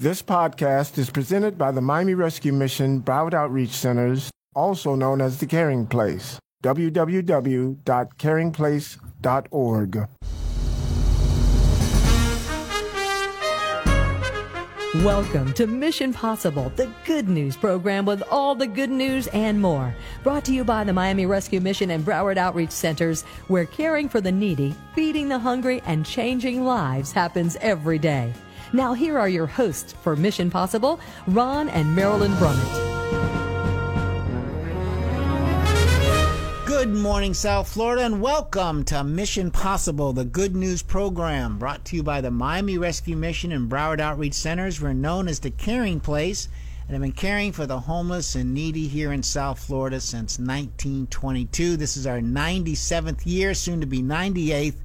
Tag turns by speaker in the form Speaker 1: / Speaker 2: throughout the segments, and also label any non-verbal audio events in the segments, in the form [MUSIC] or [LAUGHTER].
Speaker 1: This podcast is presented by the Miami Rescue Mission Broward Outreach Centers, also known as the Caring Place. www.caringplace.org.
Speaker 2: Welcome to Mission Possible, the good news program with all the good news and more. Brought to you by the Miami Rescue Mission and Broward Outreach Centers, where caring for the needy, feeding the hungry, and changing lives happens every day. Now, here are your hosts for Mission Possible, Ron and Marilyn Brummett.
Speaker 3: Good morning, South Florida, and welcome to Mission Possible, the good news program brought to you by the Miami Rescue Mission and Broward Outreach Centers. We're known as the Caring Place and have been caring for the homeless and needy here in South Florida since 1922. This is our 97th year, soon to be 98th,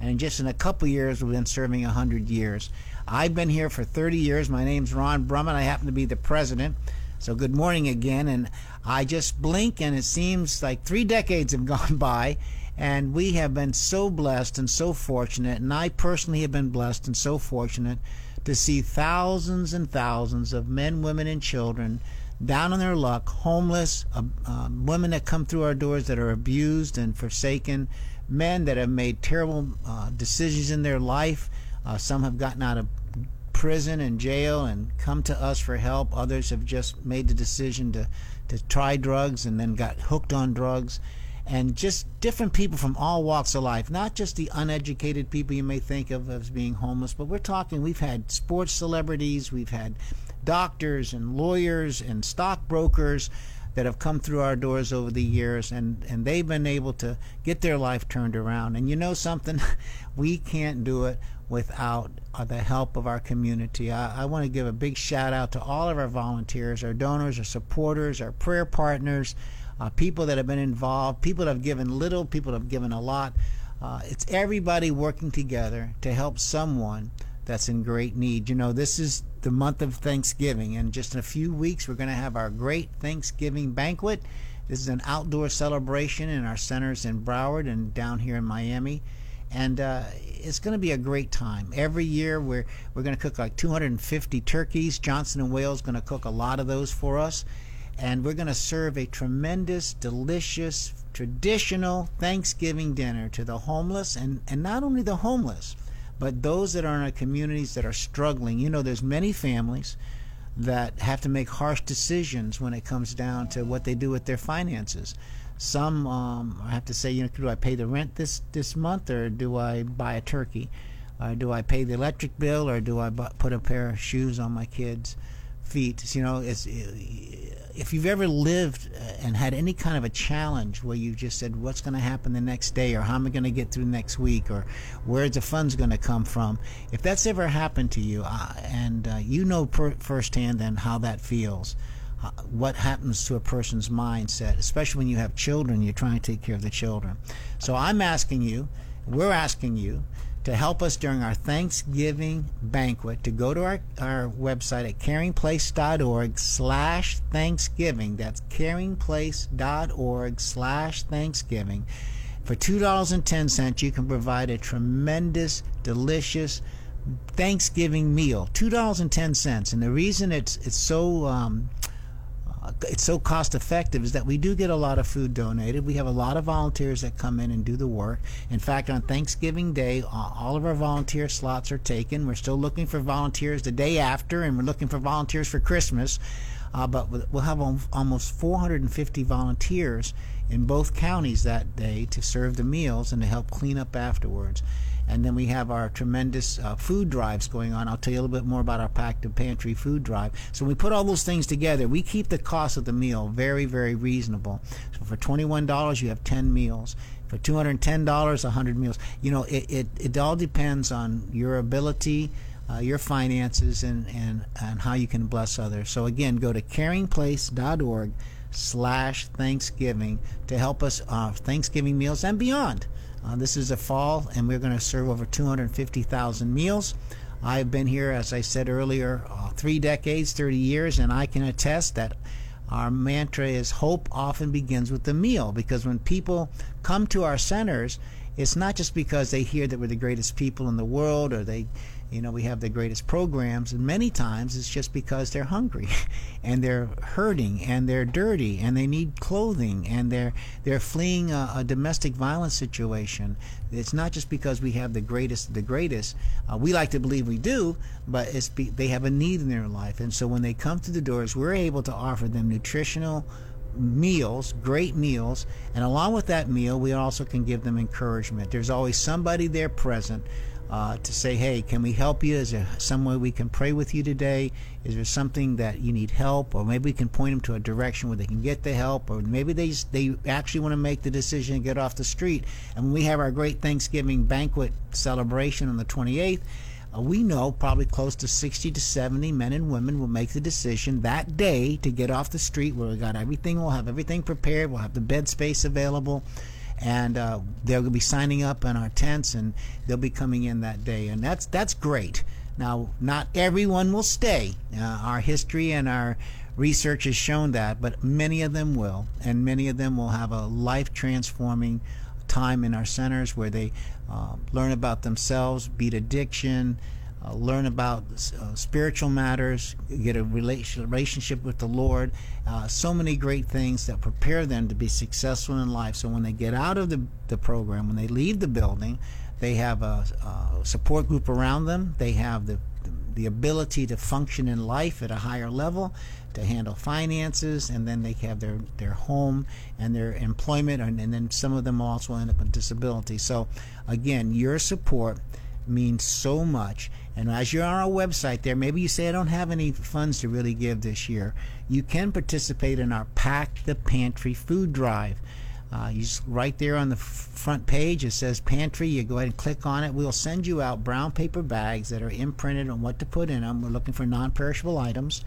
Speaker 3: and just in a couple years, we've been serving 100 years. I've been here for 30 years. My name's Ron Brummett. I happen to be the president. So, good morning again. And I just blink, and it seems like three decades have [LAUGHS] gone by, and we have been so blessed and so fortunate. And I personally have been blessed and so fortunate to see thousands and thousands of men, women, and children down on their luck, homeless, uh, uh, women that come through our doors that are abused and forsaken, men that have made terrible uh, decisions in their life. Uh, some have gotten out of prison and jail and come to us for help. Others have just made the decision to, to try drugs and then got hooked on drugs. And just different people from all walks of life, not just the uneducated people you may think of as being homeless, but we're talking, we've had sports celebrities, we've had doctors and lawyers and stockbrokers that have come through our doors over the years and, and they've been able to get their life turned around. And you know something? [LAUGHS] we can't do it without uh, the help of our community. I, I want to give a big shout out to all of our volunteers, our donors, our supporters, our prayer partners, uh, people that have been involved, people that have given little, people that have given a lot. Uh, it's everybody working together to help someone that's in great need. You know, this is the month of Thanksgiving, and just in a few weeks, we're going to have our great Thanksgiving banquet. This is an outdoor celebration in our centers in Broward and down here in Miami and uh, it's going to be a great time. Every year we're we're going to cook like 250 turkeys. Johnson and Wales is going to cook a lot of those for us, and we're going to serve a tremendous, delicious, traditional Thanksgiving dinner to the homeless, and and not only the homeless, but those that are in our communities that are struggling. You know, there's many families that have to make harsh decisions when it comes down to what they do with their finances. Some um, I have to say, you know, do I pay the rent this this month, or do I buy a turkey? Or do I pay the electric bill, or do I put a pair of shoes on my kids' feet? You know, it's if you've ever lived uh, and had any kind of a challenge where you just said, "What's going to happen the next day?" or "How am I going to get through next week?" or "Where's the funds going to come from?" If that's ever happened to you, uh, and uh, you know per- firsthand then how that feels uh, what happens to a person's mindset, especially when you have children, you're trying to take care of the children. So I'm asking you, we're asking you to help us during our Thanksgiving banquet to go to our, our website at caringplace.org slash Thanksgiving. That's caringplace.org slash Thanksgiving. For $2.10, you can provide a tremendous, delicious Thanksgiving meal. $2.10. And the reason it's, it's so um, it's so cost effective is that we do get a lot of food donated. We have a lot of volunteers that come in and do the work. In fact, on Thanksgiving Day, all of our volunteer slots are taken. We're still looking for volunteers the day after, and we're looking for volunteers for Christmas. Uh, but we'll have almost 450 volunteers in both counties that day to serve the meals and to help clean up afterwards. And then we have our tremendous uh, food drives going on. I'll tell you a little bit more about our Pack to Pantry food drive. So we put all those things together. We keep the cost of the meal very, very reasonable. So for $21, you have 10 meals. For $210, 100 meals. You know, it, it, it all depends on your ability uh, your finances and, and, and how you can bless others. So again, go to caringplace.org slash Thanksgiving to help us uh, Thanksgiving meals and beyond. Uh, this is a fall, and we're going to serve over 250,000 meals. I've been here, as I said earlier, uh, three decades, 30 years, and I can attest that our mantra is hope often begins with the meal because when people come to our centers, it's not just because they hear that we're the greatest people in the world or they you know we have the greatest programs and many times it's just because they're hungry [LAUGHS] and they're hurting and they're dirty and they need clothing and they're they're fleeing a, a domestic violence situation. It's not just because we have the greatest the greatest. Uh, we like to believe we do but it's be, they have a need in their life. And so when they come through the doors we're able to offer them nutritional meals, great meals, and along with that meal, we also can give them encouragement. There's always somebody there present uh, to say, hey, can we help you? Is there some way we can pray with you today? Is there something that you need help? Or maybe we can point them to a direction where they can get the help, or maybe they, they actually want to make the decision and get off the street. And when we have our great Thanksgiving banquet celebration on the 28th, uh, we know probably close to 60 to 70 men and women will make the decision that day to get off the street where we got everything, we'll have everything prepared, we'll have the bed space available, and uh, they'll be signing up in our tents and they'll be coming in that day. And that's, that's great. Now, not everyone will stay. Uh, our history and our research has shown that, but many of them will, and many of them will have a life transforming time in our centers where they uh, learn about themselves, beat addiction, uh, learn about uh, spiritual matters, get a relationship with the Lord. Uh, so many great things that prepare them to be successful in life. So when they get out of the, the program, when they leave the building, they have a, a support group around them. They have the, the ability to function in life at a higher level to handle finances, and then they have their, their home and their employment, and, and then some of them also end up with disability. So, again, your support means so much. And as you're on our website there, maybe you say, I don't have any funds to really give this year. You can participate in our Pack the Pantry food drive. Uh, you just, right there on the front page, it says pantry. You go ahead and click on it. We'll send you out brown paper bags that are imprinted on what to put in them. We're looking for non perishable items.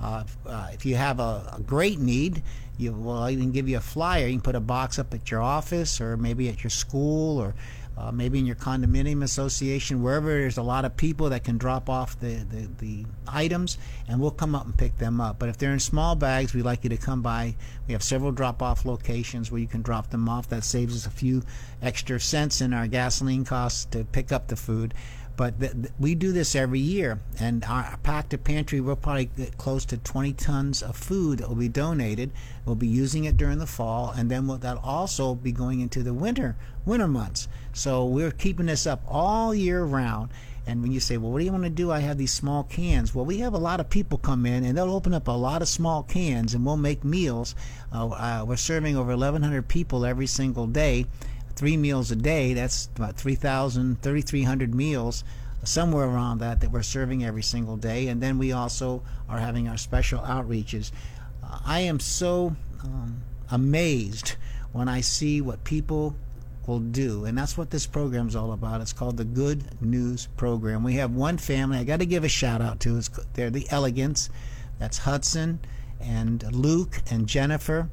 Speaker 3: Uh, uh, if you have a, a, great need, you will even give you a flyer. You can put a box up at your office or maybe at your school or uh, maybe in your condominium association, wherever there's a lot of people that can drop off the, the, the, items, and we'll come up and pick them up. But if they're in small bags, we'd like you to come by. We have several drop off locations where you can drop them off. That saves us a few extra cents in our gasoline costs to pick up the food. But th- th- we do this every year, and our pack to pantry, we'll probably get close to 20 tons of food that will be donated. We'll be using it during the fall, and then we'll, that'll also be going into the winter winter months. So we're keeping this up all year round. And when you say, well, what do you want to do? I have these small cans. Well, we have a lot of people come in and they'll open up a lot of small cans and we'll make meals. Uh, uh, we're serving over 1,100 people every single day three meals a day. That's about 3,000, 3,300 meals, somewhere around that, that we're serving every single day. And then we also are having our special outreaches. Uh, I am so um, amazed when I see what people will do. And that's what this program is all about. It's called the Good News Program. We have one family I got to give a shout out to. It's, they're the Elegants. That's Hudson and Luke and Jennifer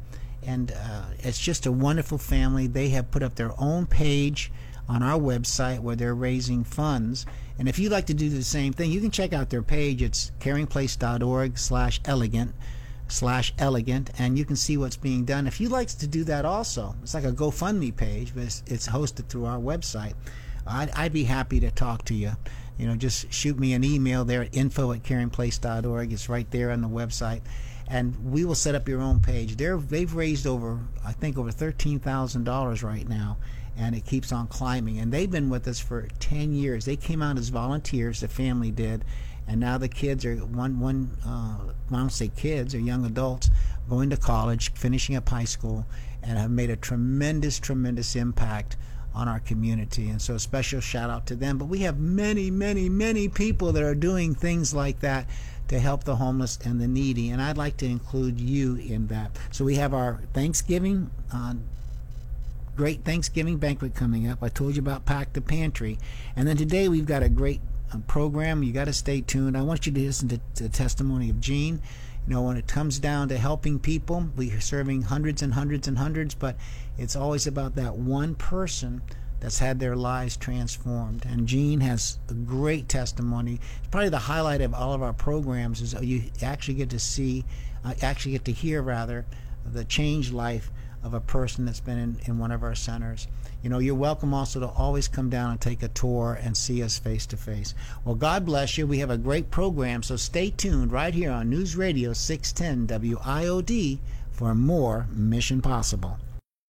Speaker 3: and uh, it's just a wonderful family. They have put up their own page on our website where they're raising funds. And if you'd like to do the same thing, you can check out their page. It's caringplace.org slash elegant slash elegant and you can see what's being done. If you'd like to do that also, it's like a GoFundMe page, but it's, it's hosted through our website. I'd, I'd, be happy to talk to you. You know, just shoot me an email there at info at caringplace.org. It's right there on the website and we will set up your own page. They're, they've raised over, I think, over thirteen thousand dollars right now, and it keeps on climbing. And they've been with us for ten years. They came out as volunteers, the family did, and now the kids are one one. Uh, I don't say kids, or young adults going to college, finishing up high school, and have made a tremendous, tremendous impact on our community. And so, a special shout out to them. But we have many, many, many people that are doing things like that to help the homeless and the needy. And I'd like to include you in that. So we have our Thanksgiving, uh, great Thanksgiving banquet coming up. I told you about Pack the Pantry. And then today we've got a great uh, program. You got to stay tuned. I want you to listen to, to the testimony of Gene. You know, when it comes down to helping people, we are serving hundreds and hundreds and hundreds, but it's always about that one person that's had their lives transformed. And Gene has a great testimony. It's probably the highlight of all of our programs is you actually get to see, uh, actually get to hear rather, the changed life of a person that's been in, in one of our centers. You know, you're welcome also to always come down and take a tour and see us face to face. Well, God bless you. We have a great program, so stay tuned right here on News Radio 610 WIOD for more Mission Possible.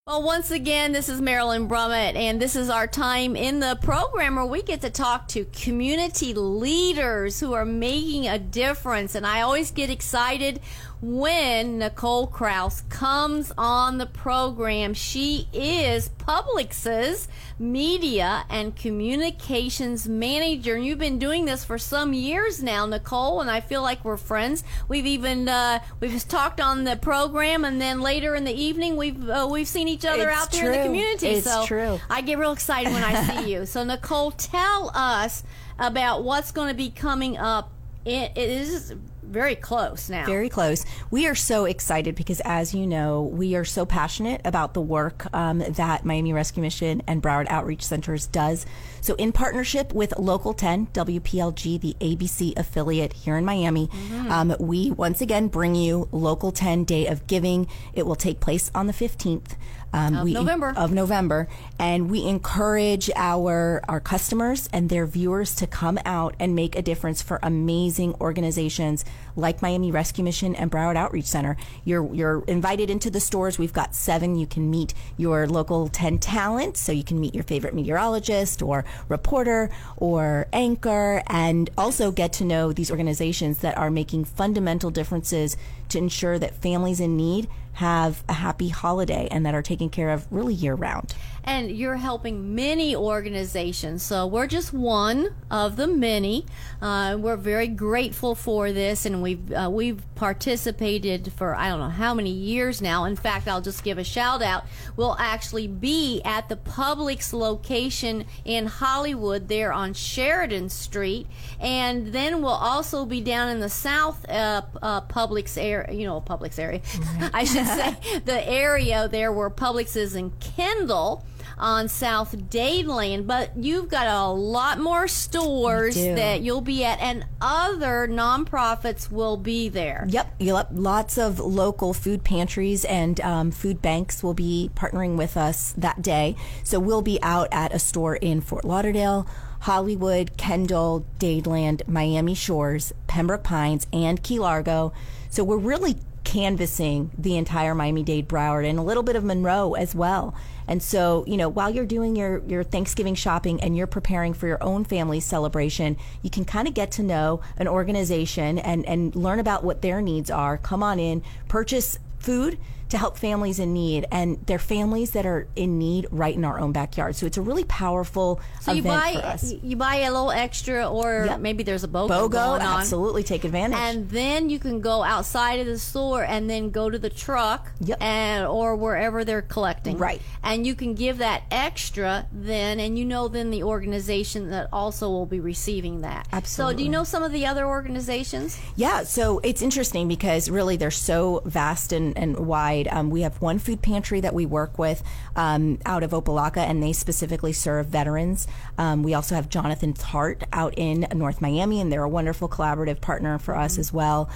Speaker 4: Well, once again, this is Marilyn Brummett, and this is our time in the program where we get to talk to community leaders who are making a difference. And I always get excited when Nicole Krauss comes on the program. She is Publix's media and communications manager. And you've been doing this for some years now, Nicole, and I feel like we're friends. We've even uh, we've talked on the program, and then later in the evening we've uh, we've seen each other
Speaker 5: it's
Speaker 4: out there
Speaker 5: true.
Speaker 4: in the community.
Speaker 5: It's
Speaker 4: so
Speaker 5: true.
Speaker 4: I get real excited when I see you. [LAUGHS] So Nicole, tell us about what's going to be coming up. It, it is very close now.
Speaker 5: Very close. We are so excited because, as you know, we are so passionate about the work um, that Miami Rescue Mission and Broward Outreach Centers does. So, in partnership with Local 10, WPLG, the ABC affiliate here in Miami,
Speaker 4: Mm-hmm.
Speaker 5: um, we once again bring you Local 10 Day of Giving. It will take place on the 15th. Um,
Speaker 4: Of
Speaker 5: we,
Speaker 4: November.
Speaker 5: of November, and we encourage our our customers and their viewers to come out and make a difference for amazing organizations like Miami Rescue Mission and Broward Outreach Center. You're you're invited into the stores. We've got seven. You can meet your local ten talent, so you can meet your favorite meteorologist or reporter or anchor, and also get to know these organizations that are making fundamental differences to ensure that families in need have a happy holiday and that are taken care of really year round.
Speaker 4: And you're helping many organizations. So we're just one of the many. Uh, we're very grateful for this, and we've uh, we've participated for I don't know how many years now. In fact, I'll just give a shout out. We'll actually be at the Publix location in Hollywood, there on Sheridan Street, and then we'll also be down in the South uh, uh, Publix area. You know, Publix area. [LAUGHS] I should [LAUGHS] say the area there where Publix is in Kendall on South Dadeland, but you've got a lot more stores that you'll be at, and other nonprofits will be there.
Speaker 5: Yep, yep. Lots of local food pantries and um, food banks will be partnering with us that day. So we'll be out at a store in Fort Lauderdale, Hollywood, Kendall, Dadeland, Miami Shores, Pembroke Pines, and Key Largo. So we're really canvassing the entire Miami Dade Broward and a little bit of Monroe as well. And so, you know, while you're doing your, your Thanksgiving shopping and you're preparing for your own family celebration, you can kind of get to know an organization and, and learn about what their needs are. Come on in, purchase food to help families in need and they're families that are in need right in our own backyard. So it's a really powerful
Speaker 4: So you
Speaker 5: event for
Speaker 4: buy
Speaker 5: us.
Speaker 4: you buy a little extra, or
Speaker 5: Yep.
Speaker 4: maybe there's a BOGO,
Speaker 5: BOGO, absolutely take advantage.
Speaker 4: And then you can go outside of the store and then go to the truck
Speaker 5: Yep.
Speaker 4: and or wherever they're collecting.
Speaker 5: Right.
Speaker 4: And you can give that extra then and you know then the organization that also will be receiving that. Absolutely. So do you know some of the other organizations?
Speaker 5: Yeah, so it's interesting because really they're so vast and, and wide. Um, we have one food pantry that we work with um, out of Opa-locka, and they specifically serve veterans. Um, we also have Jonathan's Heart out in North Miami, and they're a wonderful collaborative partner for us as well.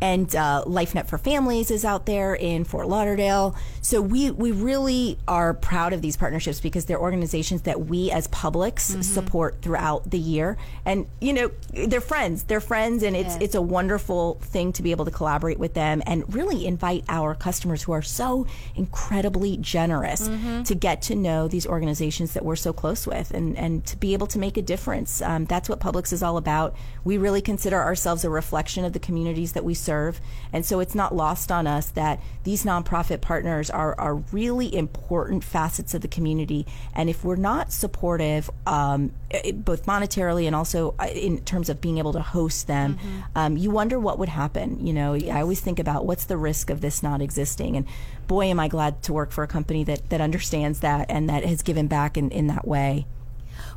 Speaker 5: And uh, LifeNet for Families is out there in Fort Lauderdale. So we we really are proud of these partnerships because they're organizations that we as Publix support throughout the year. And you know, they're friends. They're friends, and it's
Speaker 4: Yeah.
Speaker 5: it's a wonderful thing to be able to collaborate with them and really invite our customers who are so incredibly generous to get to know these organizations that we're so close with and and to be able to make a difference. Um, that's what Publix is all about. We really consider ourselves a reflection of the communities that we serve, and so it's not lost on us that these nonprofit partners are are really important facets of the community. And if we're not supportive, um, both monetarily and also uh, in terms of being able to host them, um, you wonder what would happen. You know, I always think about what's the risk of this not existing, and boy, am I glad to work for a company that that understands that and that has given back in, in that way.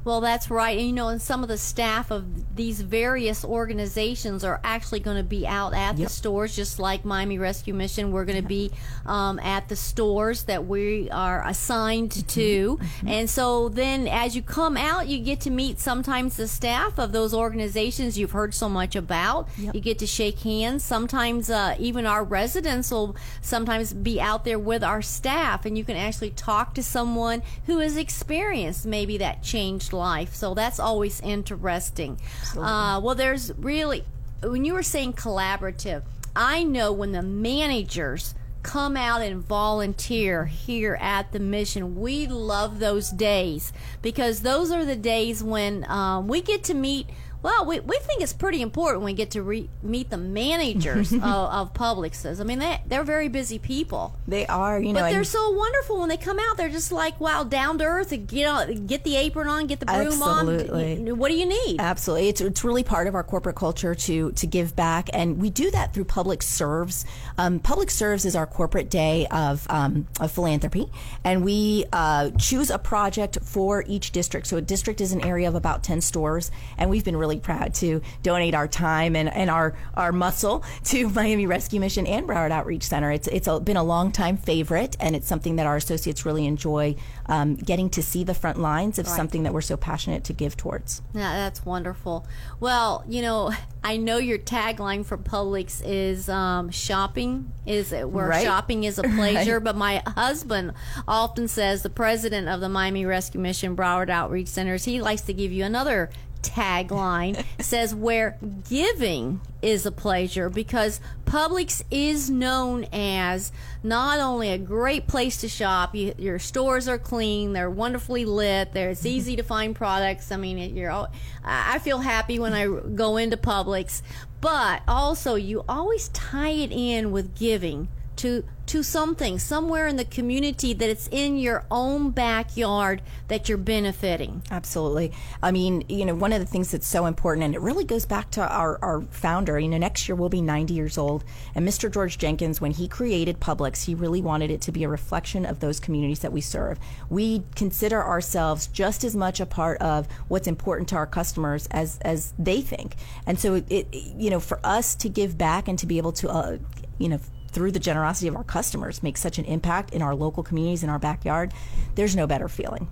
Speaker 4: Well, that's right. And you know, and some of the staff of these various organizations are actually going to be out at
Speaker 5: Yep.
Speaker 4: the stores, just like Miami Rescue Mission. We're going to be um, at the stores that we are assigned
Speaker 5: Mm-hmm.
Speaker 4: to. And so then as you come out, you get to meet sometimes the staff of those organizations you've heard so much about.
Speaker 5: Yep.
Speaker 4: You get to shake hands. Sometimes uh, even our residents will sometimes be out there with our staff, and you can actually talk to someone who has experienced maybe that changed life. So that's always interesting. Uh, well, there's really, when you were saying collaborative, I know when the managers come out and volunteer here at the mission. We love those days because those are the days when um, we get to meet. Well, we, we think it's pretty important when we get to re- meet the managers [LAUGHS] of, of Publixes. I mean, they, they're very busy people.
Speaker 5: They are, you know,
Speaker 4: But they're so wonderful when they come out. They're just like, wow, down to earth. and Get on, get the apron on, get the broom
Speaker 5: Absolutely.
Speaker 4: on. What do you need?
Speaker 5: Absolutely, it's it's really part of our corporate culture to to give back, and we do that through Publix Serves. Um, Publix Serves is our corporate day of um, of philanthropy, and we uh, choose a project for each district. So a district is an area of about ten stores, and we've been really proud to donate our time and, and our our muscle [LAUGHS] to Miami Rescue Mission and Broward Outreach Center. It's it's a, been a long time favorite, and it's something that our associates really enjoy um, getting to see the front lines of something that we're so passionate to give towards.
Speaker 4: Yeah, that's wonderful. Well, you know, I know your tagline for Publix is um, shopping is where
Speaker 5: Right.
Speaker 4: shopping is a [LAUGHS] pleasure. But my husband often says the president of the Miami Rescue Mission Broward Outreach Centers he likes to give you another tagline says where giving is a pleasure because Publix is known as not only a great place to shop, you, your stores are clean, they're wonderfully lit, there it's mm-hmm. easy to find products. I mean, it, you're all, I I feel happy when I go into Publix, but also you always tie it in with giving to to something somewhere in the community that it's in your own backyard that you're benefiting.
Speaker 5: Absolutely. I mean, you know, one of the things that's so important, and it really goes back to our, our founder, you know, next year we'll be 90 years old. And Mr. George Jenkins, when he created Publix, he really wanted it to be a reflection of those communities that we serve. We consider ourselves just as much a part of what's important to our customers as, as they think. And so, it, it, you know, for us to give back and to be able to, uh, you know, through the generosity of our customers, make such an impact in our local communities, in our backyard, there's no better feeling.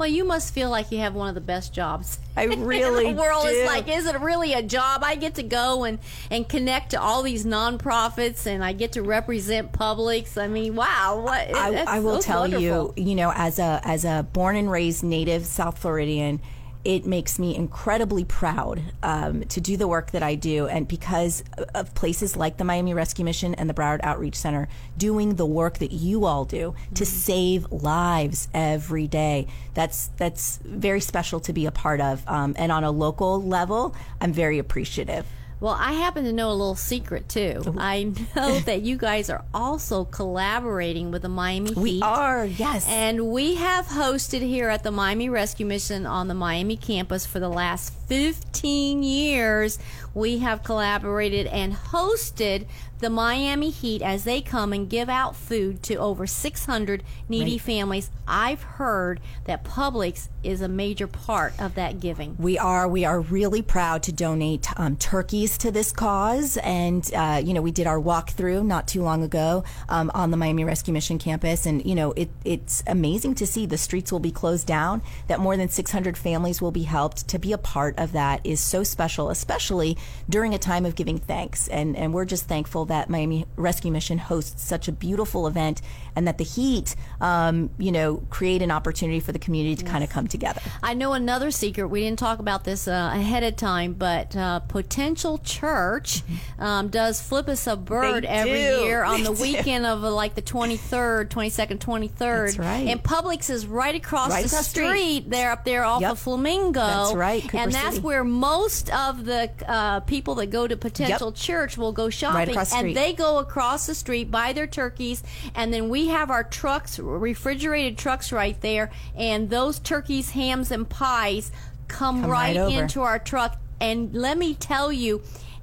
Speaker 4: Well, you must feel like you have one of the best jobs. [LAUGHS]
Speaker 5: I really
Speaker 4: in the world
Speaker 5: do.
Speaker 4: is like, is it really a job? I get to go and and connect to all these nonprofits, and I get to represent Publix. I mean, wow! What
Speaker 5: I, I will tell
Speaker 4: wonderful.
Speaker 5: you, you know, as a as a born and raised native South Floridian, it makes me incredibly proud um, to do the work that I do, and because of places like the Miami Rescue Mission and the Broward Outreach Center doing the work that you all do to
Speaker 4: Mm-hmm.
Speaker 5: save lives every day. That's that's very special to be a part of, um, and on a local level, I'm very appreciative.
Speaker 4: Well, I happen to know a little secret too. Oh. I know [LAUGHS] that you guys are also collaborating with the Miami
Speaker 5: We
Speaker 4: Heat.
Speaker 5: are, yes.
Speaker 4: And we have hosted here at the Miami Rescue Mission on the Miami campus for the last 15 years. We have collaborated and hosted the Miami Heat as they come and give out food to over 600 needy
Speaker 5: Right.
Speaker 4: families. I've heard that Publix is a major part of that giving.
Speaker 5: We are. We are really proud to donate um, turkeys to this cause, and uh, you know we did our walkthrough not too long ago um, on the Miami Rescue Mission campus, and you know it, it's amazing to see the streets will be closed down, that more than 600 families will be helped. To be a part of that is so special, especially during a time of giving thanks, and and we're just thankful that Miami Rescue Mission hosts such a beautiful event, and that the Heat, um, you know, create an opportunity for the community to kind of come together.
Speaker 4: I know another secret. We didn't talk about this uh, ahead of time, but uh, Potential Church um, does flip us a bird
Speaker 5: They
Speaker 4: every
Speaker 5: do.
Speaker 4: year [LAUGHS] on the
Speaker 5: They do.
Speaker 4: weekend of uh, like the 23rd, 22nd, 23rd.
Speaker 5: That's right.
Speaker 4: And Publix is right across
Speaker 5: Right
Speaker 4: the
Speaker 5: across
Speaker 4: street.
Speaker 5: street.
Speaker 4: They're up there off
Speaker 5: Yep.
Speaker 4: of Flamingo.
Speaker 5: That's right, Cooper
Speaker 4: and that's
Speaker 5: City.
Speaker 4: where most of the uh, people that go to Potential
Speaker 5: Yep.
Speaker 4: Church will go shopping.
Speaker 5: across the
Speaker 4: and they go across the street, buy their turkeys, and then we have our trucks, refrigerated trucks right there, and those turkeys, hams, and pies come,
Speaker 5: Come
Speaker 4: right,
Speaker 5: right
Speaker 4: into our truck. And let me tell you,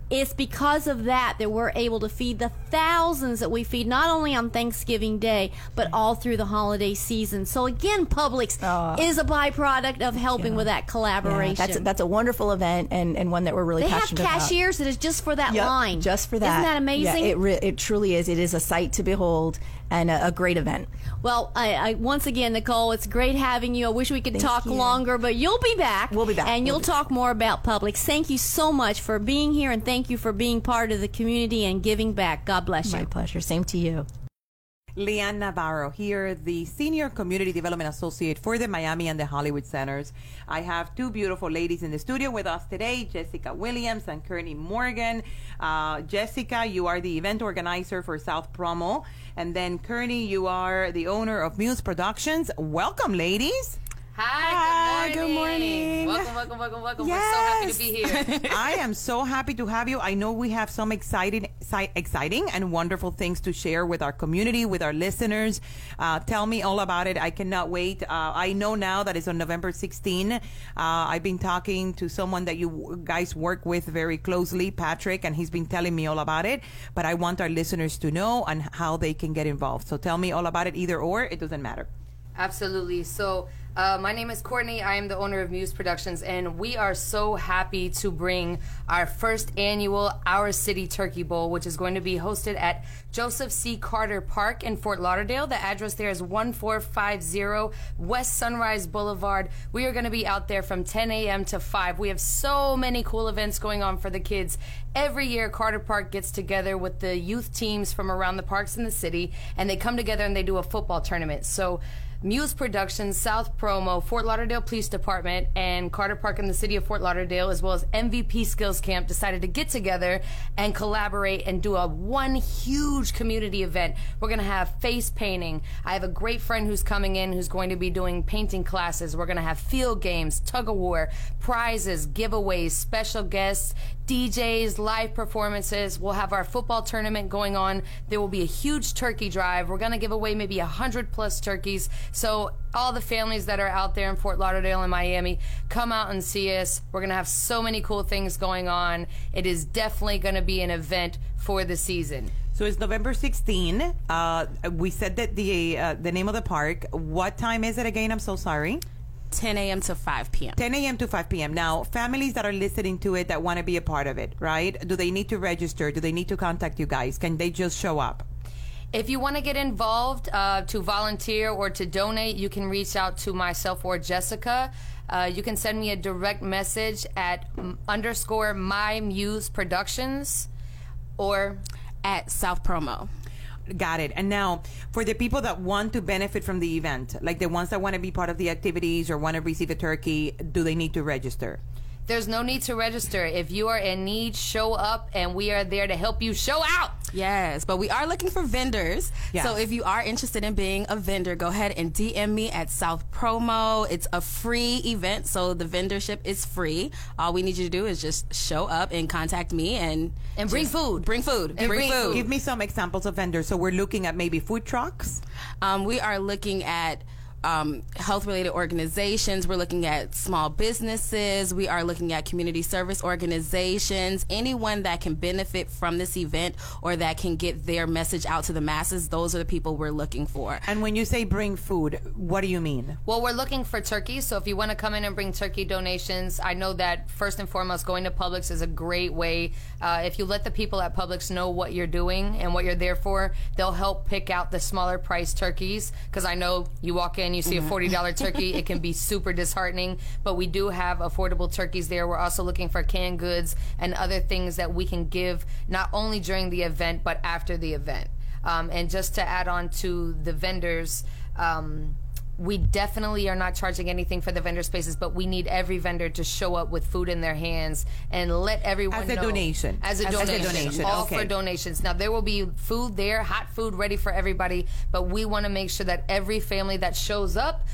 Speaker 4: it's because of that that we're able to feed the thousands that we feed not only on Thanksgiving Day but all through the holiday season. So again, Publix is a byproduct of helping with that
Speaker 5: Yeah,
Speaker 4: collaboration.
Speaker 5: that's that's a wonderful event and, and one that we're really
Speaker 4: they have
Speaker 5: passionate about.
Speaker 4: cashiers that is just for that
Speaker 5: Yep,
Speaker 4: line.
Speaker 5: just for that.
Speaker 4: Isn't that amazing?
Speaker 5: Yeah, it re- it truly is. It is a sight to behold and a, a great event.
Speaker 4: Well, I, I once again, Nicole, it's great having you. I wish we could
Speaker 5: Thank
Speaker 4: talk
Speaker 5: you.
Speaker 4: longer, but you'll be back.
Speaker 5: We'll be back.
Speaker 4: and
Speaker 5: We'll
Speaker 4: you'll talk more about Publix. Thank you so much for being here, and thank you for being part of the community and giving back. God bless you.
Speaker 5: My pleasure. Same to you.
Speaker 6: Leanne Navarro here, the Senior Community Development Associate for the Miami and the Hollywood Centers. I have two beautiful ladies in the studio with us today, Jessica Williams and Kearney Morgan. Uh, Jessica, you are the event organizer for South Promo. And then Kearney, you are the owner of Muse Productions. Welcome, ladies.
Speaker 7: Hi, good
Speaker 6: morning.
Speaker 7: morning. Welcome, welcome, welcome, welcome. We're so happy to be here. [LAUGHS] [LAUGHS]
Speaker 6: I am so happy to have you. I know we have some exciting, exciting and wonderful things to share with our community, with our listeners. Uh, tell me all about it. I cannot wait. Uh, I know now that it's on November 16. Uh, I've been talking to someone that you guys work with very closely, Patrick, and he's been telling me all about it. But I want our listeners to know and how they can get involved. So tell me all about it, either or. It doesn't matter.
Speaker 7: Absolutely. So, uh, my name is Courtney. I am the owner of Muse Productions, and we are so happy to bring our first annual Our City Turkey Bowl, which is going to be hosted at Joseph C. Carter Park in Fort Lauderdale. The address there is 1450 West Sunrise Boulevard. We are going to be out there from 10 a.m. to 5. We have so many cool events going on for the kids. Every year, Carter Park gets together with the youth teams from around the parks in the city, and they come together and they do a football tournament. So, Muse Productions, South Promo, Fort Lauderdale Police Department, and Carter Park in the city of Fort Lauderdale, as well as MVP Skills Camp, decided to get together and collaborate and do a one huge community event. We're going to have face painting. I have a great friend who's coming in who's going to be doing painting classes. We're going to have field games, tug of war, prizes, giveaways, special guests, DJs, live performances. We'll have our football tournament going on. There will be a huge turkey drive. We're going to give away maybe a hundred plus turkeys. So all the families that are out there in Fort Lauderdale and Miami, come out and see us. We're going to have so many cool things going on. It is definitely going to be an event for the season.
Speaker 6: So it's November 16. Uh, we said that the uh, the name of the park. What time is it again? I'm so sorry.
Speaker 8: 10 a.m. to 5 p.m.
Speaker 6: 10 a.m. to 5 p.m. Now, families that are listening to it that want to be a part of it, right? Do they need to register? Do they need to contact you guys? Can they just show up?
Speaker 7: If you want to get involved uh, to volunteer or to donate, you can reach out to myself or Jessica. Uh, you can send me a direct message at m- underscore my muse productions or
Speaker 8: at South Promo.
Speaker 6: Got it. And now, for the people that want to benefit from the event, like the ones that want to be part of the activities or want to receive a turkey, do they need to register?
Speaker 7: There's no need to register. If you are in need, show up and we are there to help you show out.
Speaker 8: Yes, but we are looking for vendors.
Speaker 6: Yes.
Speaker 8: So if you are interested in being a vendor, go ahead and DM me at South Promo. It's a free event, so the vendorship is free. All we need you to do is just show up and contact me and
Speaker 7: And bring food.
Speaker 8: Bring food.
Speaker 7: And
Speaker 8: bring,
Speaker 7: bring
Speaker 8: food.
Speaker 6: Give me some examples of vendors. So we're looking at maybe food trucks.
Speaker 8: Um, we are looking at um, health related organizations. We're looking at small businesses. We are looking at community service organizations. Anyone that can benefit from this event or that can get their message out to the masses, those are the people we're looking for.
Speaker 6: And when you say bring food, what do you mean?
Speaker 7: Well, we're looking for turkeys, so if you want to come in and bring turkey donations, I know that first and foremost, going to Publix is a great way. Uh, if you let the people at Publix know what you're doing and what you're there for, they'll help pick out the smaller price turkeys. Because I know you walk in, you see a forty dollar turkey, it can be super disheartening. But we do have affordable turkeys there. We're also looking for canned goods and other things that we can give not only during the event but after the event. Um, and just to add on to the vendors. Um, we definitely are not charging anything for the vendor spaces, but we need every vendor to show up with food in their hands and let everyone
Speaker 6: As a
Speaker 7: know-
Speaker 6: donation.
Speaker 7: As a donation.
Speaker 6: As a
Speaker 7: donation.
Speaker 6: donation,
Speaker 7: All
Speaker 6: okay.
Speaker 7: for donations. Now there will be food there, hot food ready for everybody, but we want to make sure that every family that shows up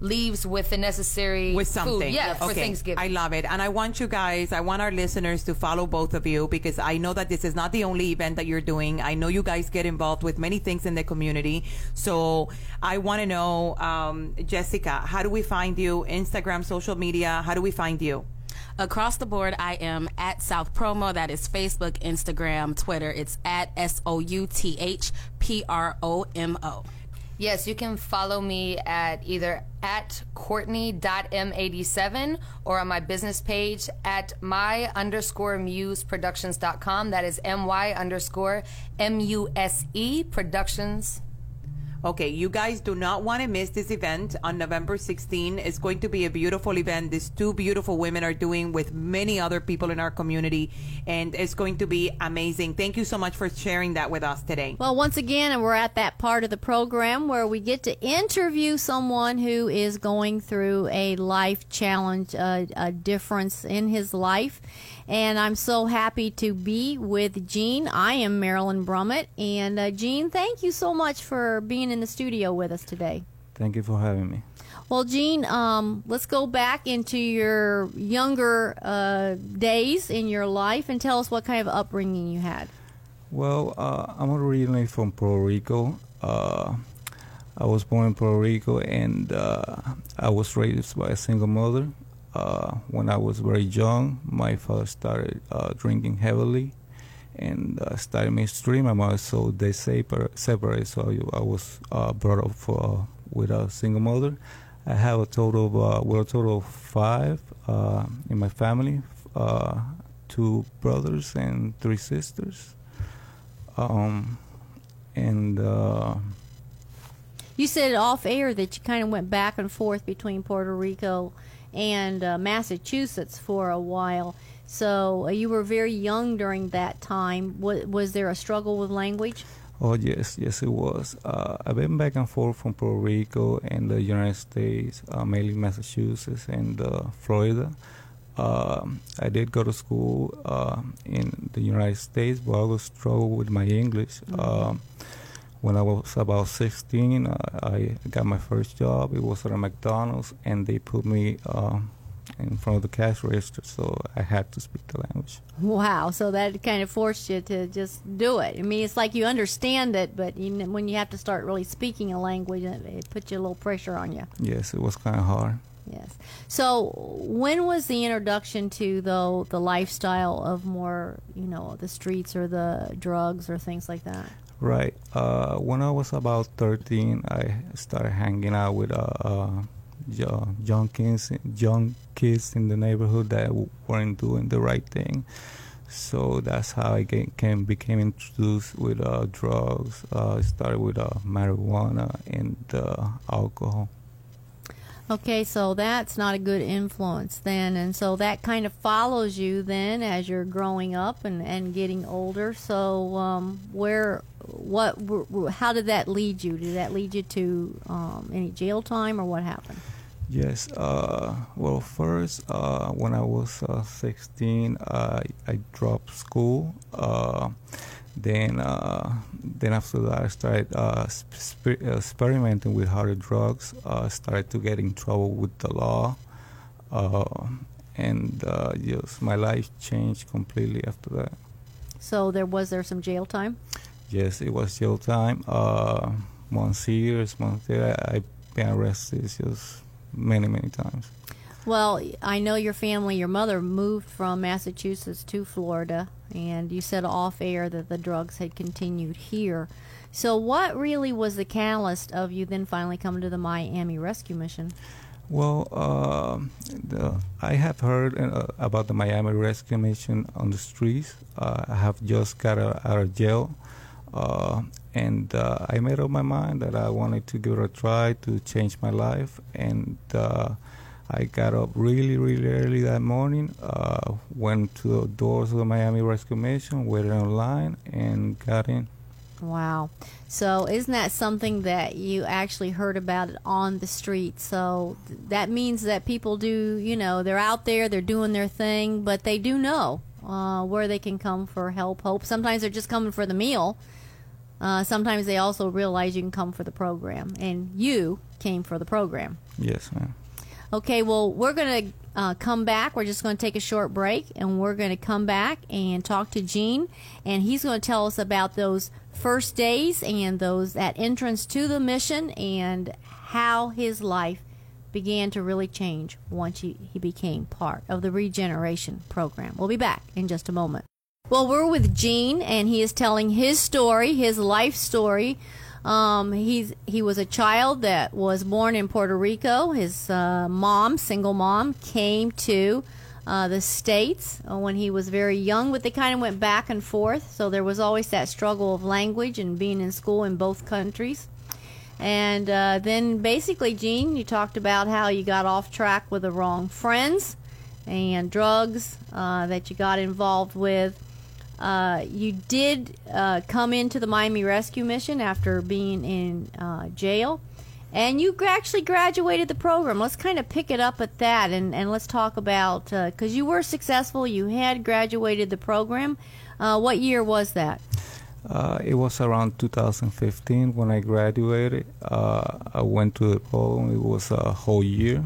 Speaker 7: leaves with the necessary
Speaker 6: with something.
Speaker 7: Food. Yeah, for. Thanksgiving.
Speaker 6: I love it. And I want you guys, I want our listeners to follow both of you because I know that this is not the only event that you're doing. I know you guys get involved with many things in the community. So I want to know, um, Jessica, how do we find you? Instagram, social media, how do we find you?
Speaker 8: Across the board, I am at South Promo. That is Facebook, Instagram, Twitter. It's at S O U T H P R O M O.
Speaker 7: Yes, you can follow me at either at Courtney.m87 or on my business page at my underscore muse productions.com. That is my underscore M U S E productions
Speaker 6: Okay, you guys do not want to miss this event on November 16. It's going to be a beautiful event. These two beautiful women are doing with many other people in our community, and it's going to be amazing. Thank you so much for sharing that with us today.
Speaker 4: Well, once again, we're at that part of the program where we get to interview someone who is going through a life challenge, uh, a difference in his life and I'm so happy to be with Jean. I am Marilyn Brummett. And uh, Jean, thank you so much for being in the studio with us today.
Speaker 9: Thank you for having me.
Speaker 4: Well, Jean, um, let's go back into your younger uh, days in your life and tell us what kind of upbringing you had.
Speaker 9: Well, uh, I'm originally from Puerto Rico. Uh, I was born in Puerto Rico and uh, I was raised by a single mother. Uh, when I was very young, my father started uh, drinking heavily and uh, started mainstream. My mother, so they separate, separate so I, I was uh, brought up for, uh, with a single mother. I have a total of, uh, we're a total of five in my family, two brothers and three sisters. Um, and
Speaker 4: you said off air that you kind of went back and forth between Puerto Rico and uh, Massachusetts for a while. So uh, you were very young during that time. Was, was there a struggle with language?
Speaker 9: Oh yes, yes it was. Uh, I've been back and forth from Puerto Rico and the United States, uh, mainly Massachusetts and uh, Florida. Um, I did go to school uh, in the United States, but I was struggle with my English. Mm-hmm. When I was about 16, uh, I got my first job. It was at a McDonald's, and they put me uh, in front of the cash register, so I had to speak the language.
Speaker 4: Wow! So that kind of forced you to just do it. I mean, it's like you understand it, but you, when you have to start really speaking a language, it, it puts you a little pressure on you.
Speaker 9: Yes, it was kind of hard.
Speaker 4: Yes. So, when was the introduction to the the lifestyle of more, you know, the streets or the drugs or things like that?
Speaker 9: Right. Uh, when I was about 13, I started hanging out with uh, uh, young kids, young kids in the neighborhood that weren't doing the right thing. So that's how I came, became introduced with uh, drugs. Uh, started with uh, marijuana and uh, alcohol.
Speaker 4: Okay, so that's not a good influence then. And so that kind of follows you then as you're growing up and, and getting older. So, um, where, what, how did that lead you? Did that lead you to um, any jail time or what happened?
Speaker 9: Yes. Uh, well, first, uh, when I was uh, 16, I dropped school. Uh, then, uh, then after that, I started uh, sp- experimenting with harder drugs. Uh, started to get in trouble with the law, uh, and uh, yes, my life changed completely after that.
Speaker 4: So there was there some jail time?
Speaker 9: Yes, it was jail time. Uh, months years, months there. I've been arrested just many many times.
Speaker 4: Well, I know your family, your mother moved from Massachusetts to Florida, and you said off air that the drugs had continued here. So, what really was the catalyst of you then finally coming to the Miami Rescue Mission?
Speaker 9: Well, uh, the, I have heard uh, about the Miami Rescue Mission on the streets. Uh, I have just got out of jail, uh, and uh, I made up my mind that I wanted to give it a try to change my life. And uh, I got up really, really early that morning, uh, went to the doors of the Miami Rescue Mission, waited in line, and got in.
Speaker 4: Wow. So, isn't that something that you actually heard about on the street? So, that means that people do, you know, they're out there, they're doing their thing, but they do know uh, where they can come for help, hope. Sometimes they're just coming for the meal. Uh, sometimes they also realize you can come for the program, and you came for the program.
Speaker 9: Yes, ma'am.
Speaker 4: Okay, well, we're going to uh, come back. We're just going to take a short break, and we're going to come back and talk to Gene, and he's going to tell us about those first days and those that entrance to the mission and how his life began to really change once he, he became part of the regeneration program. We'll be back in just a moment. Well, we're with Gene, and he is telling his story, his life story. Um, he's he was a child that was born in Puerto Rico. His uh, mom, single mom, came to uh, the states uh, when he was very young, but they kind of went back and forth. So there was always that struggle of language and being in school in both countries. And uh, then basically, Gene, you talked about how you got off track with the wrong friends and drugs uh, that you got involved with. Uh, you did uh, come into the Miami Rescue Mission after being in uh, jail, and you actually graduated the program. Let's kind of pick it up at that, and, and let's talk about because you were successful. You had graduated the program. what year was that?
Speaker 9: Uh, it was around 2015 when I graduated. Uh, I went to the program. It was a whole year.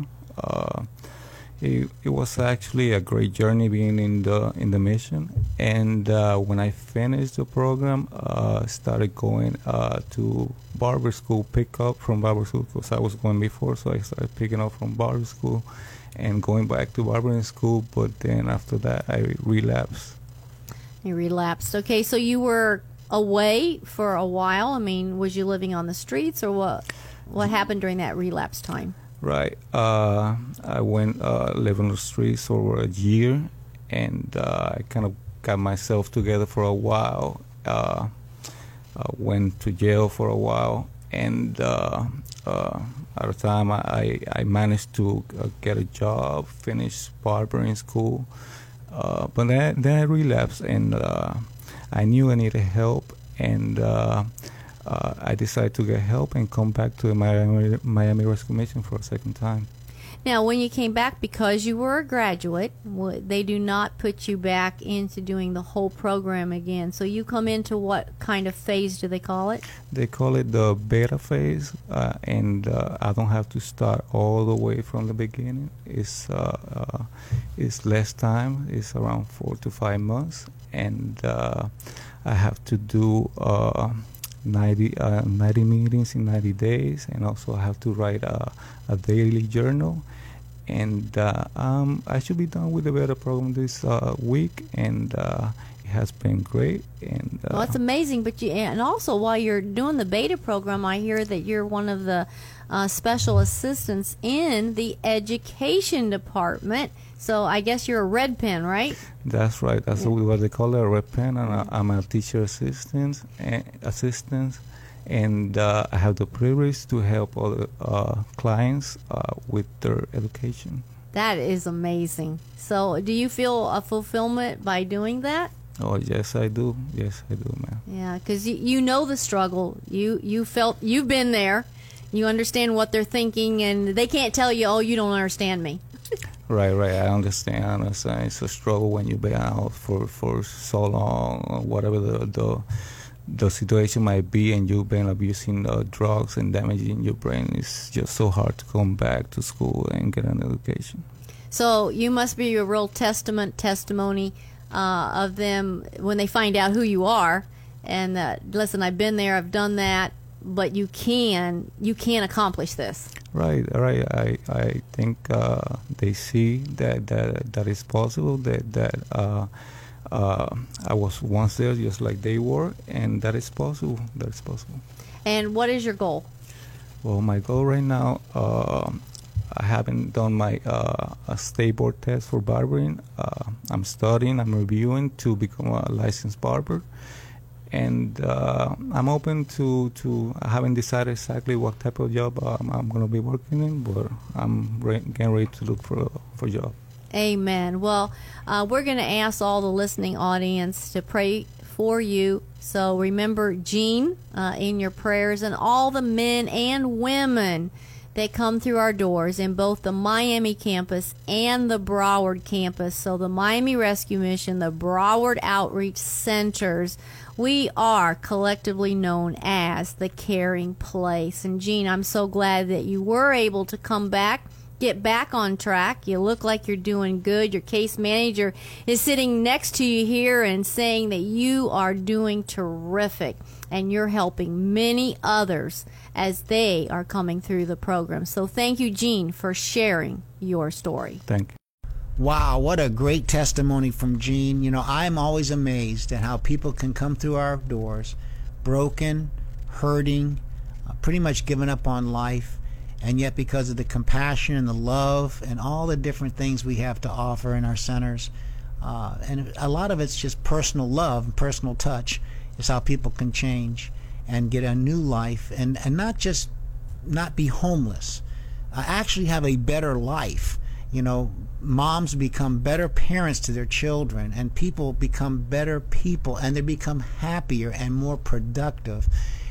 Speaker 9: It, it, was actually a great journey being in the in the mission. And uh, when I finished the program, I uh, started going uh, to barber school, pick up from barber school because I was going before. So I started picking up from barber school and going back to barbering school. But then after that, I relapsed.
Speaker 4: You relapsed. Okay, so you were away for a while? I mean, was you living on the streets or what? What happened during that relapse time?
Speaker 9: Right. Uh, I went uh, live on the streets for a year, and uh, I kind of got myself together for a while. Uh, went to jail for a while, and uh, uh, at the time I, I managed to uh, get a job, finish barbering school, but then, then I relapsed and I knew I needed help, and uh, uh, I decided to get help and come back to the Miami, Miami Rescue Mission for a second time.
Speaker 4: Now, when you came back, because you were a graduate, they do not put you back into doing the whole program again. So you come into what kind of phase do they call it?
Speaker 9: They call it the beta phase, uh, and uh, I don't have to start all the way from the beginning. It's uh, uh it's less time. It's around four to five months, and uh, I have to do. Uh, 90, 90 meetings in 90 days, and also I have to write a, a daily journal and uh, um, I should be done with the beta program this uh, week, and uh, it has been great. And
Speaker 4: uh, well, it's amazing. But you and also while you're doing the beta program, I hear that you're one of the uh, special assistants in the education department. So I guess you're a red pen, right?
Speaker 9: That's right. That's yeah. what they call it, a red pen, and I'm a teacher assistant. Eh, assistant and uh, I have the privilege to help other uh, clients uh, with their education.
Speaker 4: That is amazing. So, do you feel a fulfillment by doing that?
Speaker 9: Oh yes, I do. Yes, I do, man.
Speaker 4: Yeah, because you, you know the struggle. You you felt you've been there. You understand what they're thinking, and they can't tell you, "Oh, you don't understand me."
Speaker 9: Right, right. I understand. I understand. It's a struggle when you've been out for for so long, whatever the the the situation might be and you've been abusing uh, drugs and damaging your brain it's just so hard to come back to school and get an education
Speaker 4: so you must be a real testament testimony uh, of them when they find out who you are and that listen i've been there i've done that but you can you can accomplish this
Speaker 9: right right i i think uh, they see that that that is possible that that uh, uh, I was once there just like they were, and that is possible. That is possible.
Speaker 4: And what is your goal?
Speaker 9: Well, my goal right now, uh, I haven't done my uh, a state board test for barbering. Uh, I'm studying, I'm reviewing to become a licensed barber, and uh, I'm open to to. I haven't decided exactly what type of job um, I'm going to be working in, but I'm re- getting ready to look for for job.
Speaker 4: Amen. Well, uh, we're going to ask all the listening audience to pray for you. So remember Gene uh, in your prayers and all the men and women that come through our doors in both the Miami campus and the Broward campus. So the Miami Rescue Mission, the Broward Outreach Centers, we are collectively known as the caring place. And Gene, I'm so glad that you were able to come back get back on track. You look like you're doing good. Your case manager is sitting next to you here and saying that you are doing terrific and you're helping many others as they are coming through the program. So thank you, Jean, for sharing your story.
Speaker 9: Thank you.
Speaker 3: Wow, what a great testimony from Jean. You know, I'm always amazed at how people can come through our doors broken, hurting, uh, pretty much given up on life, and yet because of the compassion and the love and all the different things we have to offer in our centers, uh, and a lot of it's just personal love and personal touch is how people can change and get a new life and, and not just not be homeless, uh, actually have a better life you know, moms become better parents to their children, and people become better people, and they become happier and more productive.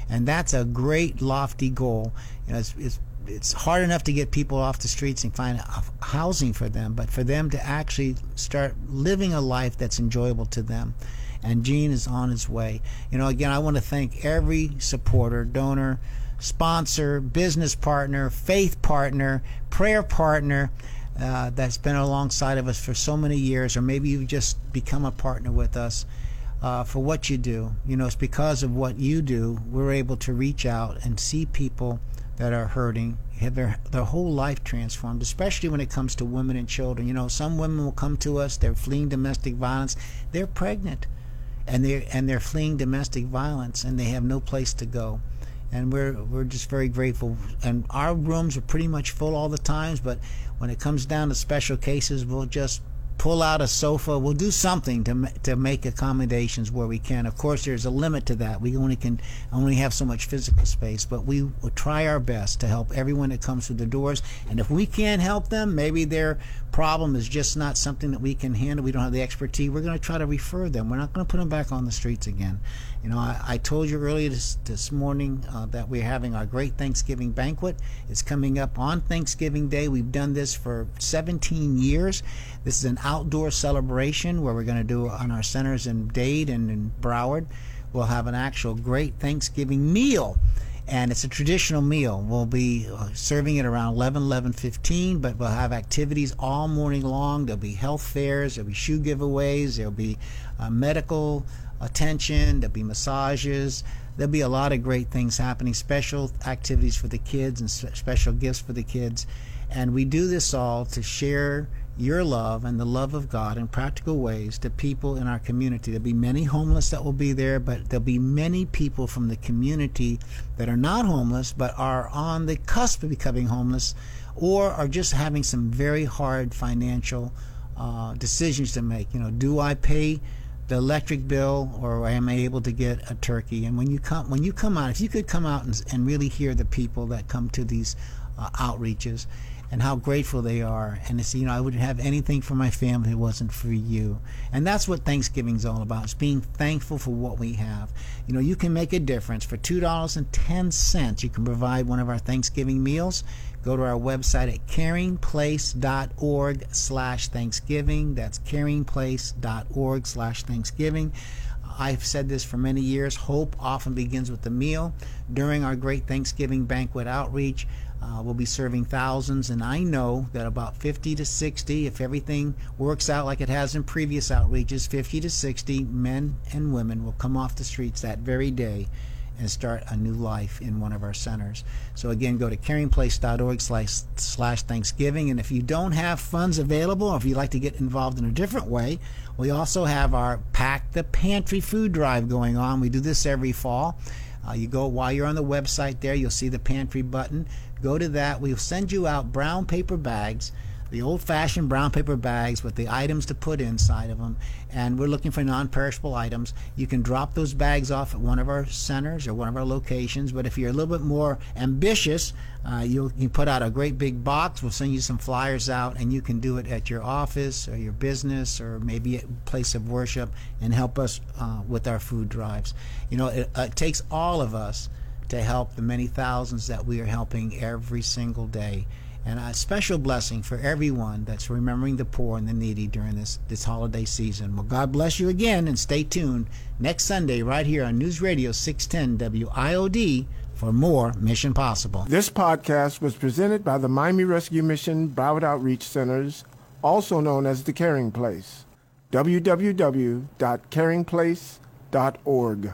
Speaker 3: And that's a great, lofty goal. You know, it's, it's, it's hard enough to get people off the streets and find housing for them, but for them to actually start living a life that's enjoyable to them. And Jean is on his way. You know, again, I want to thank every supporter, donor, sponsor, business partner, faith partner, prayer partner uh, that's been alongside of us for so many years, or maybe you've just become a partner with us uh, for what you do. You know, it's because of what you do we're able to reach out and see people that are hurting, have their their whole life transformed, especially when it comes to women and children. You know, some women will come to us, they're fleeing domestic violence, they're pregnant, and they're and they're fleeing domestic violence, and they have no place to go and we're we're just very grateful. And our rooms are pretty much full all the times, but when it comes down to special cases, we'll just pull out a sofa. We'll do something to to make accommodations where we can. Of course, there's a limit to that. We only can only have so much physical space, but we will try our best to help everyone that comes through the doors. And if we can't help them, maybe their problem is just not something that we can handle. We don't have the expertise. We're going to try to refer them. We're not going to put them back on the streets again. You know, I, I told you earlier this, this morning uh, that we're having our great Thanksgiving banquet. It's coming up on Thanksgiving Day. We've done this for 17 years. This is an outdoor celebration where we're going to do on our centers in Dade and in Broward. We'll have an actual great Thanksgiving meal and it's a traditional meal. We'll be uh, serving it around 11, 11, 15, but we'll have activities all morning long. There'll be health fairs, there'll be shoe giveaways, there'll be uh, medical attention, there'll be massages. There'll be a lot of great things happening, special activities for the kids and special gifts for the kids. And we do this all to share your love and the love of God in practical ways to people in our community. There'll be many homeless that will be there, but there'll be many people from the community that are not homeless but are on the cusp of becoming homeless or are just having some very hard financial uh, decisions to make. You know, do I pay the electric bill or am I able to get a turkey? And when you come when you come out, if you could come out and, and really hear the people that come to these uh, outreaches and how grateful they are. And it's, you know, I wouldn't have anything for my family if it wasn't for you. And that's what Thanksgiving's all about. It's being thankful for what we have. You know, you can make a difference. For $2.10, you can provide one of our Thanksgiving meals. Go to our website at caringplace.org slash Thanksgiving. That's caringplace.org slash Thanksgiving. I've said this for many years. Hope often begins with the meal. During our great Thanksgiving banquet outreach, uh, we'll be serving thousands, and I know that about 50 to 60, if everything works out like it has in previous outreaches, 50 to 60 men and women will come off the streets that very day and start a new life in one of our centers. So again, go to caringplace.org slash, Thanksgiving. And if you don't have funds available, or if you'd like to get involved in a different way, we also have our Pack the Pantry food drive going on. We do this every fall. Uh, you go while you're on the website there, you'll see the pantry button. Go to that. We'll send you out brown paper bags, the old fashioned brown paper bags with the items to put inside of them. And we're looking for non perishable items. You can drop those bags off at one of our centers or one of our locations. But if you're a little bit more ambitious, uh, you can put out a great big box. We'll send you some flyers out, and you can do it at your office or your business or maybe a place of worship and help us uh, with our food drives. You know, it, it takes all of us to help the many thousands that we are helping every single day. And a special blessing for everyone that's remembering the poor and the needy during this, this holiday season. Well, God bless you again and stay tuned next Sunday right here on News Radio 610 WIOD for more Mission Possible.
Speaker 1: This podcast was presented by the Miami Rescue Mission Broward Outreach Centers, also known as The Caring Place. www.caringplace.org.